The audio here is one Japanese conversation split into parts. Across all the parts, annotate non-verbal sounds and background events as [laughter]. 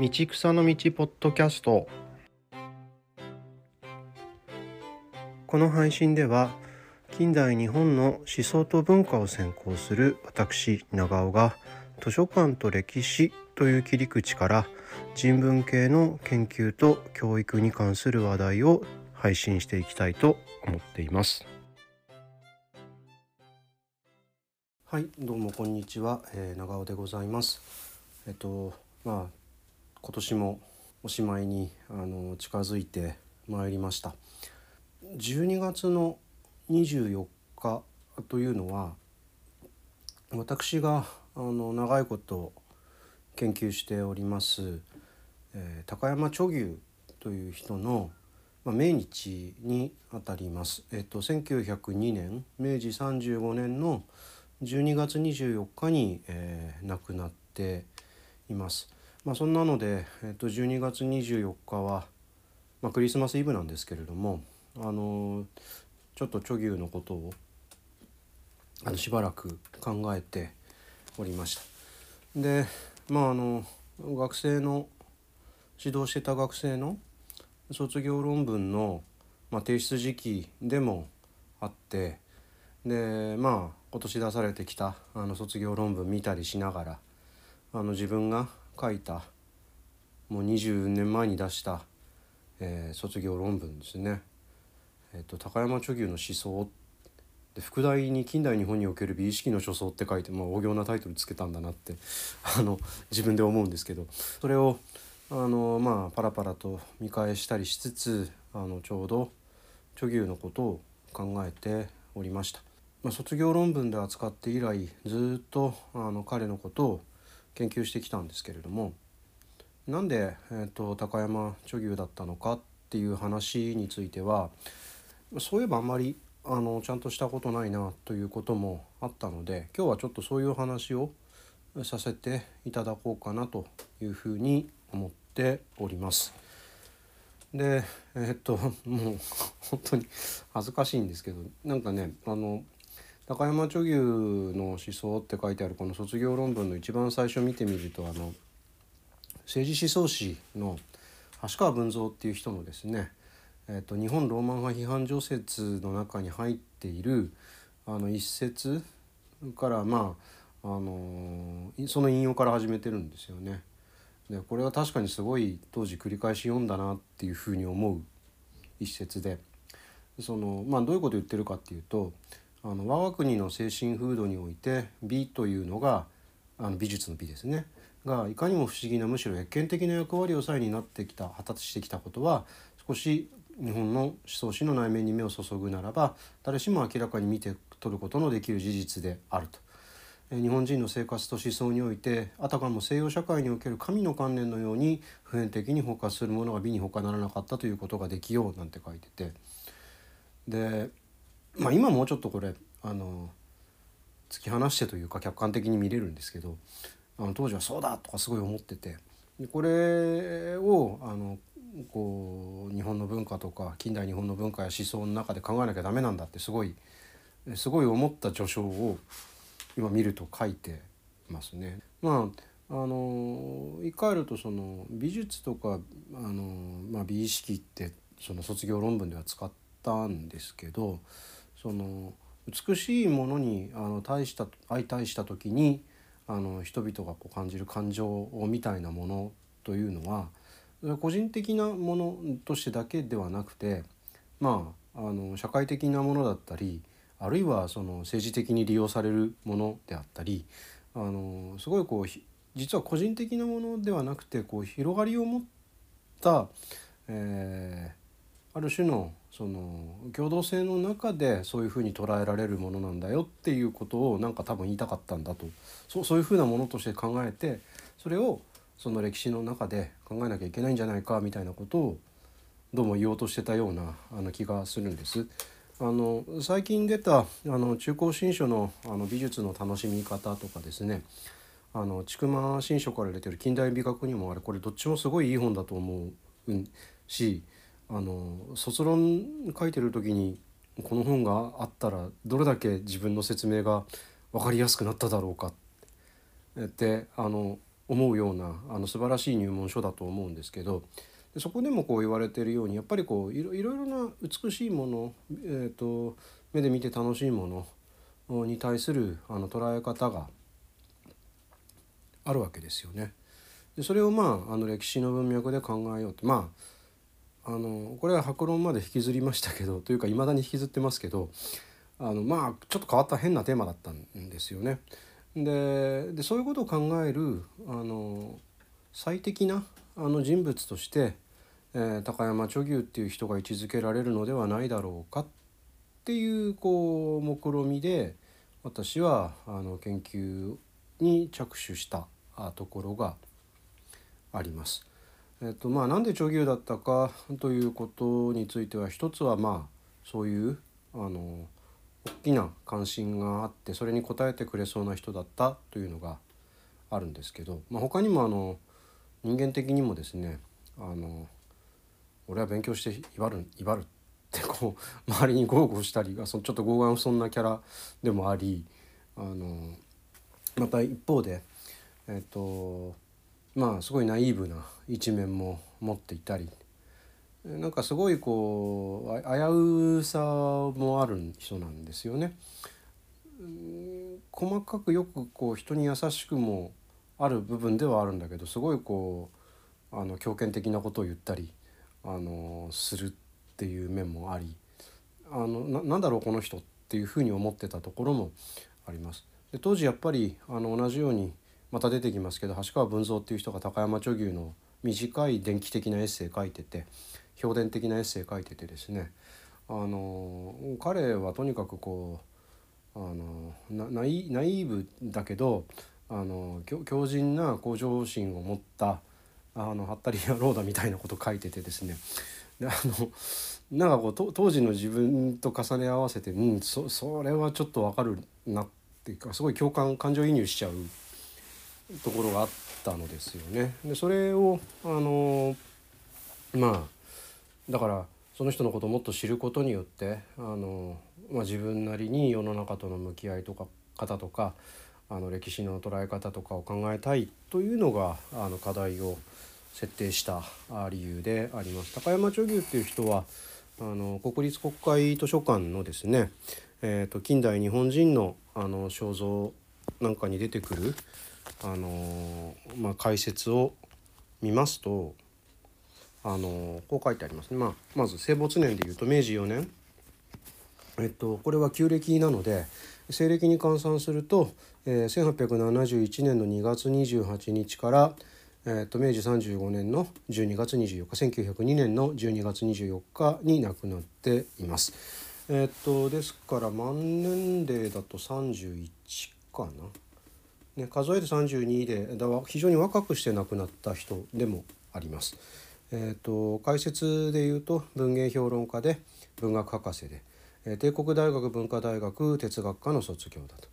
道草の道ポッドキャスト。この配信では近代日本の思想と文化を専攻する私長尾が図書館と歴史という切り口から人文系の研究と教育に関する話題を配信していきたいと思っています。はいどうもこんにちは、えー、長尾でございます。えっとまあ今年もおしまいにあの近づいてまいりました12月の24日というのは私があの長いこと研究しております、えー、高山著牛という人の、まあ、命日にあたります。えっと、1902年明治35年の12月24日に、えー、亡くなっています。まあ、そんなので、えっと、12月24日は、まあ、クリスマスイブなんですけれども、あのちょっと著牛のことをあのしばらく考えておりました。でまああの学生の指導してた学生の卒業論文の、まあ、提出時期でもあってでまあ今年出されてきたあの卒業論文見たりしながらあの自分が書いたもう20年前に出した、えー、卒業論文ですね。えーと、高山著牛の思想で副題に「近代日本における美意識の書相」って書いて、まあ、大行なタイトルつけたんだなって [laughs] あの自分で思うんですけどそれをあのまあパラパラと見返したりしつつあのちょうど著牛のことを考えておりました。まあ、卒業論文で扱って以来ずっとあの彼のことを研究してきたんですけれどもなんで、えーと、高山著牛だったのかっていう話についてはそういえばあんまりあのちゃんとしたことないなということもあったので今日はちょっとそういう話をさせていただこうかなというふうに思っております。でえー、っともう本当に恥ずかしいんですけどなんかねあの高山著牛の思想って書いてあるこの卒業論文の一番最初見てみるとあの政治思想史の橋川文蔵っていう人のですね、えーと、日本ローマン派批判除説の中に入っているあの一節からまあ、あのその引用から始めてるんですよね。でこれは確かにすごい当時繰り返し読んだなっていうふうに思う一節でそのまあどういうこと言ってるかっていうとあの我が国の精神風土において美というのがあの美術の美ですねがいかにも不思議なむしろ越権的な役割をさえになってきた発達してきたことは少し日本の思想史の内面に目を注ぐならば誰しも明らかに見て取ることのできる事実であると。日本人の生活と思想においてあたかも西洋社会における神の観念のように普遍的に包括するものが美に他ならなかったということができようなんて書いててでまあ今もうちょっとこれあの突き放してというか客観的に見れるんですけどあの当時はそうだとかすごい思っててでこれをあのこう日本の文化とか近代日本の文化や思想の中で考えなきゃダメなんだってすごいすごい思った序章を今見ると書いてますね。まああの言い換えるとその美術とかあの、まあ、美意識ってその卒業論文では使ったんですけどその美しいものにあの対した相対した時にあの人々がこう感じる感情みたいなものというのは個人的なものとしてだけではなくてまああの社会的なものだったりあるいはその政治的に利用されるものであったりあのすごいこう実は個人的なものではなくてこう広がりを持った、えー、ある種のその共同性の中でそういうふうに捉えられるものなんだよっていうことをなんか多分言いたかったんだとそうそういうふうなものとして考えてそれをその歴史の中で考えなきゃいけないんじゃないかみたいなことをどうも言おうとしてたようなあの気がするんです。あの最近出たあの中高新書のあの美術の楽しみ方とかですねあの千曲新書から出てる近代美学にもあれこれどっちもすごいいい本だと思うしあの卒論書いてる時にこの本があったらどれだけ自分の説明が分かりやすくなっただろうかってあの思うようなあの素晴らしい入門書だと思うんですけどそこでもこう言われてるようにやっぱりこういろいろな美しいもの、えーと、目で見て楽しいものに対するあの捉え方があるわけですよね。でそれをまああの歴史の文脈で考えようとまああのこれは白論まで引きずりましたけどというかいまだに引きずってますけどあのまあちょっと変わった変なテーマだったんですよね。ででそういうことを考えるあの最適なあの人物として、えー、高山著牛っていう人が位置づけられるのではないだろうかっていうこう目論見みで私はあの研究に着手したところがあります。えっとまあ、なんで著牛だったかということについては一つはまあそういうあの大きな関心があってそれに応えてくれそうな人だったというのがあるんですけど、まあ、他にもあの人間的にもですねあの俺は勉強して威張る威張るってこう [laughs] 周りに豪語したりがそちょっと傲岸不遜なキャラでもありあのまた一方でえっとまあすごいナイーブな一面も持っていたりなんかすごいこう危うさもある人なんですよね。細かくよくこう人に優しくもある部分ではあるんだけどすごいこうあの強権的なことを言ったりあのするっていう面もありあのなんだろうこの人っていうふうに思ってたところもあります。で当時やっぱりあの同じようにまた出てきますけど橋川文蔵っていう人が高山著牛の短い電気的なエッセイ書いてて評伝的なエッセイ書いててですね。あの彼はとにかくこうあのナイナイーブだけどあの強靭な向上心を持ったあのハッタリ野郎だみたいなこと書いててですね。であのなんかこう当時の自分と重ね合わせてうんそそれはちょっとわかるなっていうかすごい共感感情移入しちゃうところがあったのですよね。でそれをあのまあだからその人のことをもっと知ることによってあの、まあ、自分なりに世の中との向き合いとか方とかあの歴史の捉え方とかを考えたいというのがあの課題を設定した理由であります。高山著牛っていう人はあの国立国会図書館のですね、えーと、近代日本人のあの肖像なんかに出てくるあの、まあ、解説を見ますとあのこう書いてありますね、まあ、まず生没年でいうと明治4年、えっと、これは旧暦なので西暦に換算すると、えー、1871年の2月28日から、えー、と明治35年の12月24日1902年の12月24日に亡くなっています。えっ、とですから万年齢だと31かな。ね、数えで32でだ非常に若くして亡くなった人でもあります。えーと、解説で言うと文芸評論家で文学博士で、え、帝国大学文化大学哲学科の卒業だと。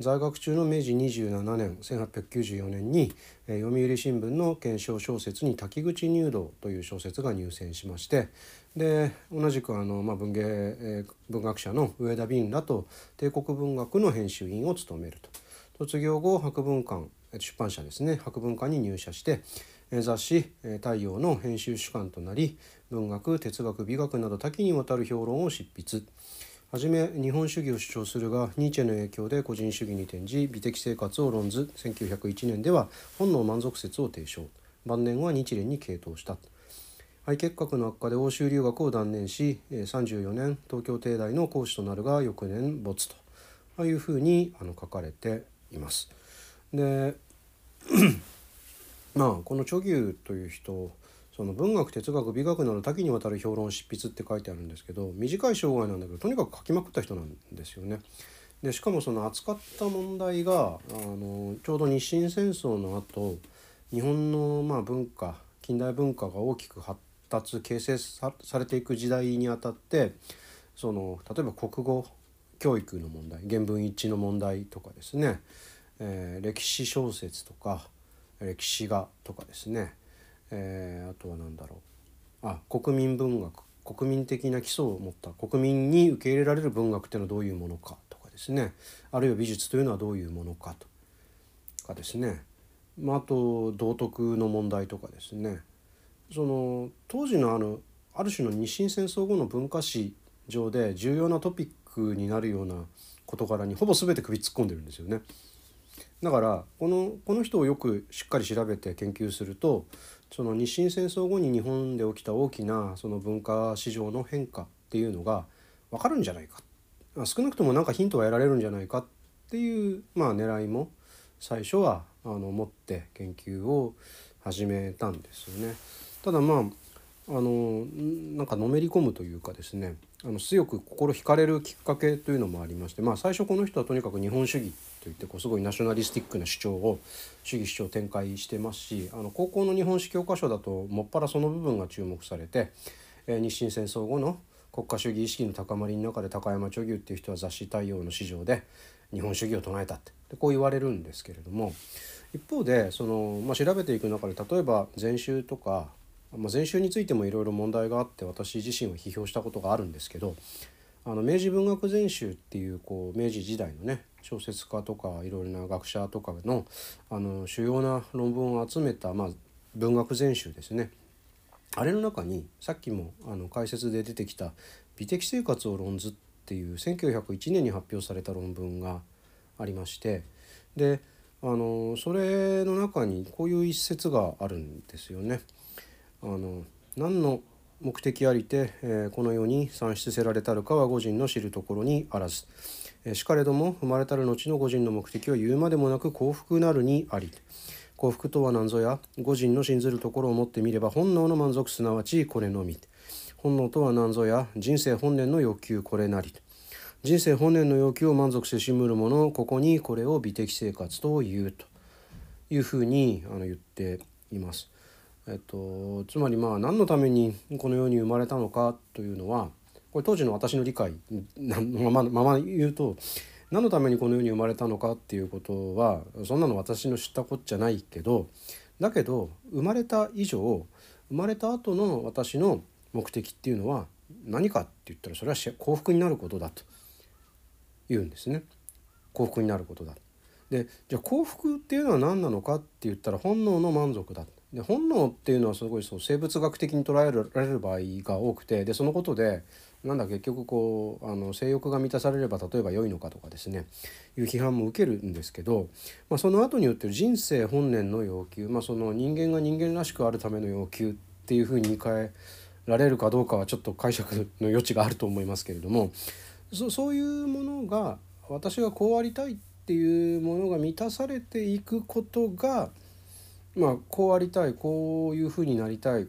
在学中の明治27年1894年に、えー、読売新聞の検証小説に「滝口入道」という小説が入選しましてで同じくあの、まあ、文芸、えー、文学者の上田敏らと帝国文学の編集員を務めると。卒業後博文館出版社ですね。博文館に入社して雑誌「太陽」の編集主幹となり文学哲学美学など多岐にわたる評論を執筆。はじめ日本主義を主張するがニーチェの影響で個人主義に転じ美的生活を論ず1901年では本能満足説を提唱。晩年は日蓮に傾倒した。肺結核の悪化で欧州留学を断念し34年東京帝大の講師となるが翌年没というふうに書かれています。で [clears throat] まあこの著牛という人その文学哲学美学など多岐にわたる評論執筆って書いてあるんですけど短い生涯なんだけどとにかく書きまくった人なんですよね。でしかもその扱った問題があのちょうど日清戦争の後日本のまあ文化近代文化が大きく発達形成されていく時代にあたってその例えば国語教育の問題原文一致の問題とかですね、えー、歴史小説とか歴史画とかですね、えー、あとは何だろう。あ国民文学国民的な基礎を持った国民に受け入れられる文学っていうのはどういうものかとかですね。あるいは美術というのはどういうものかとかですね。まあ、あと道徳の問題とかですね。その当時のあのある種の日清戦争後の文化史上で重要なトピックになるような事柄にほぼ全て首突っ込んでるんですよね。だからこのこの人をよくしっかり調べて研究するとその日清戦争後に日本で起きた大きなその文化市場の変化っていうのが分かるんじゃないか少なくとも何かヒントが得られるんじゃないかっていうまあ狙いも最初はあの持って研究を始めたんですよね。ただまああのなんかのめり込むというかですねあの強く心惹かれるきっかけというのもありまして、まあ、最初この人はとにかく日本主義といってこうすごいナショナリスティックな主張を主義主張を展開してますしあの高校の日本史教科書だともっぱらその部分が注目されて、え、日清戦争後の国家主義意識の高まりの中で高山著牛っていう人は雑誌「太陽」の市場で日本主義を唱えたってでこう言われるんですけれども一方でその、まあ、調べていく中で例えば禅宗とかまあ、禅宗についてもいろいろ問題があって私自身は批評したことがあるんですけどあの明治文学全集っていうこう明治時代のね小説家とかいろいろな学者とかのあの主要な論文を集めた、まあ、文学全集ですねあれの中にさっきもあの解説で出てきた「美的生活を論ず」っていう1901年に発表された論文がありましてであのそれの中にこういう一節があるんですよね。あの何の目的ありて、えー、この世に産出せられたるかは御人の知るところにあらず、えー、しかれども生まれたる後の御人の目的は言うまでもなく幸福なるにあり幸福とは何ぞや御人の信ずるところを持ってみれば本能の満足すなわちこれのみ本能とは何ぞや人生本年の欲求これなり人生本年の要求を満足せしむるものここにこれを美的生活というというふうにあの言っています。えっと、つまりまあ何のためにこの世に生まれたのかというのはこれ当時の私の理解のまままま言うと何のためにこの世に生まれたのかっていうことはそんなの私の知ったこっちゃないけどだけど生まれた以上生まれた後の私の目的っていうのは何かって言ったらそれは幸福になることだと。言うんですね。幸福になることだ。でじゃあ幸福っていうのは何なのかって言ったら本能の満足だで本能っていうのはすごいそう生物学的に捉えられる場合が多くてでそのことでなんだ結局こうあの性欲が満たされれば例えば良いのかとかですねいう批判も受けるんですけど、まあ、その後によってる人生本年の要求、まあ、その人間が人間らしくあるための要求っていうふうに言い換えられるかどうかはちょっと解釈の余地があると思いますけれどもそそういうものが私がこうありたいっていうものが満たされていくことがまあこうありたいこういうふうになりたい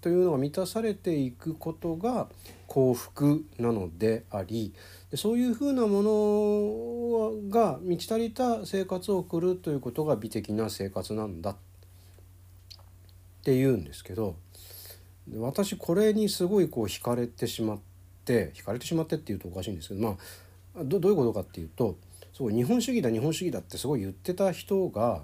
というのが満たされていくことが幸福なのでありそういうふうなものが満ち足りた生活を送るということが美的な生活なんだって言うんですけど私これにすごいこう惹かれてしまって惹かれてしまってっていうとおかしいんですけどまあどどういうことかっていうとすごい日本主義だ日本主義だってすごい言ってた人が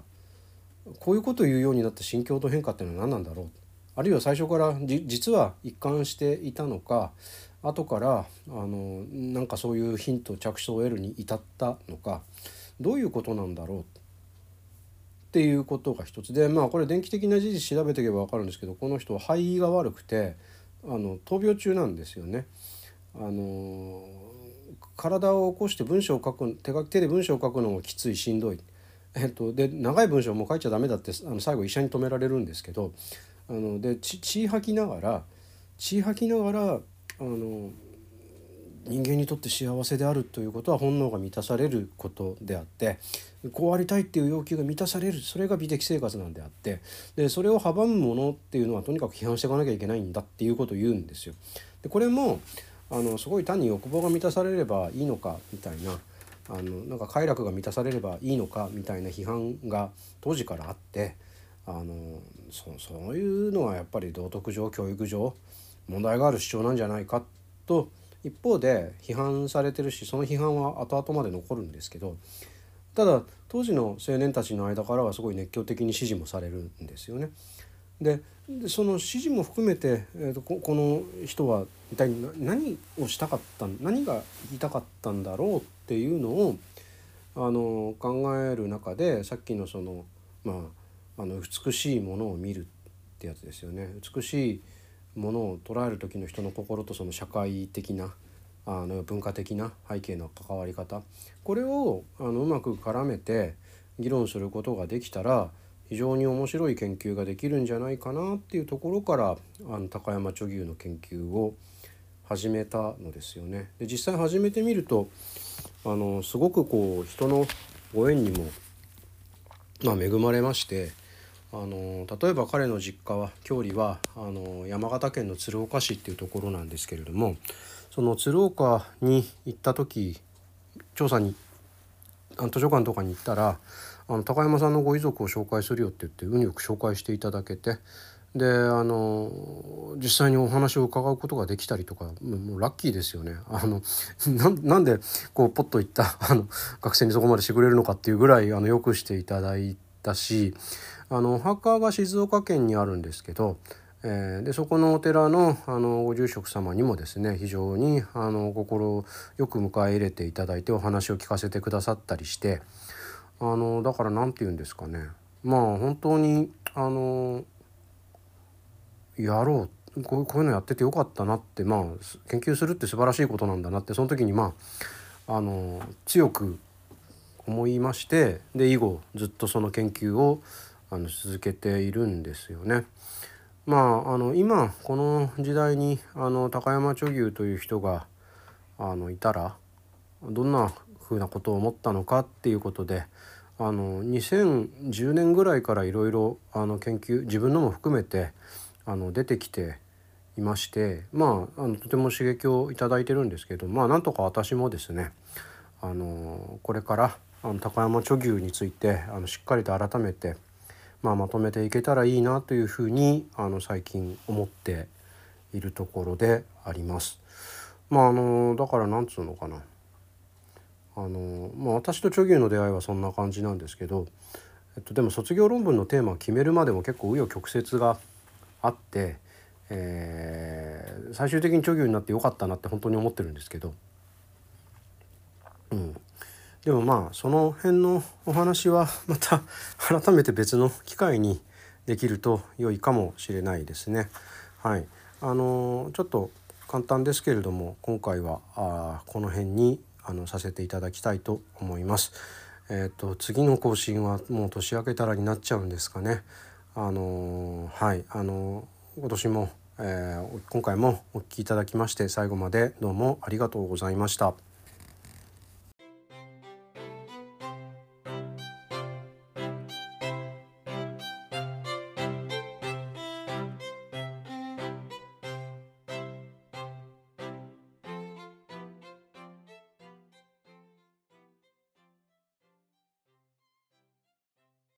こういうことを言うようになった心境と変化っていうのは何なんだろう？あるいは最初から実は一貫していたのか後からあのなんかそういうヒント着想を得るに至ったのかどういうことなんだろう？っていうことが一つでまあこれ電気的な事実調べていけば分かるんですけどこの人は肺が悪くてあの闘病中なんですよね。あの体を起こして文章を書く手書き手で文章を書くのもきついしんどい。えっと、で長い文章も書いちゃダメだってあの最後医者に止められるんですけどあので血吐きながら血吐きながらあの人間にとって幸せであるということは本能が満たされることであってこうありたいっていう要求が満たされるそれが美的生活なんであってでそれを阻むものっていうのはとにかく批判していかなきゃいけないんだっていうことを言うんですよ。でこれもあのすごい単に欲望が満たされればいいのかみたいなあのなんか快楽が満たされればいいのかみたいな批判が当時からあってあのそそういうのはやっぱり道徳上教育上問題がある主張なんじゃないかと一方で批判されてるしその批判は後々まで残るんですけどただ当時の青年たちの間からはすごい熱狂的に支持もされるんですよね。でその指示も含めて、えーと、ここの人は一体何をしたかった何が言いたかったんだろうっていうのをあの考える中でさっきのそのまああの美しいものを見るってやつですよね。美しいものを捉える時の人の心とその社会的なあの文化的な背景の関わり方。これをあのうまく絡めて議論することができたら非常に面白い研究ができるんじゃないかなっていうところからあの高山貯牛の研究を始めたのですよね。で実際始めてみるとあのすごくこう人のご縁にも、まあ、恵まれましてあの例えば彼の実家は郷里はあの山形県の鶴岡市っていうところなんですけれどもその鶴岡に行った時調査に図書館とかに行ったらあの高山さんのご遺族を紹介するよって言って運よく紹介していただけてであの実際にお話を伺うことができたりとかもうラッキーですよね。あのなんでこうポッといったあの学生にそこまでしてくれるのかっていうぐらいあのよくしていただいたしあのお墓が静岡県にあるんですけど、えー、でそこのお寺のあのご住職様にもですね非常にあの心よく迎え入れていただいてお話を聞かせてくださったりして。あのだから何て言うんですかねまあ本当にあのやろうこういうのやっててよかったなってまあ研究するって素晴らしいことなんだなってその時にまああの強く思いましてで以後ずっとその研究をあの続けているんですよね。まあ、あの今この時代にあの高山貯牛という人があのいたらどんなふうなことを思ったのかっていうことであの2010年ぐらいからいろいろ研究自分のも含めてあの出てきていましてまああのとても刺激を頂いてるんですけどまあなんとか私もですねあのこれからあの高山貯牛についてあのしっかりと改めて、まあ、まとめていけたらいいなというふうにあの最近思っているところであります。まああのだからなんつうのかなあの、まあ、私とチョギュの出会いはそんな感じなんですけど、えっと、でも卒業論文のテーマを決めるまでも結構紆余曲折があって、えー、最終的にチョギュになってよかったなって本当に思ってるんですけど、うん、でもまあその辺のお話はまた改めて別の機会にできると良いかもしれないですね。はい、あのちょっと簡単ですけれども今回はあこの辺にあのさせていただきたいと思います。えっ、ー、と次の更新はもう年明けたらになっちゃうんですかね。あのはいあの今年も、えー、今回もお聴きいただきまして最後までどうもありがとうございました。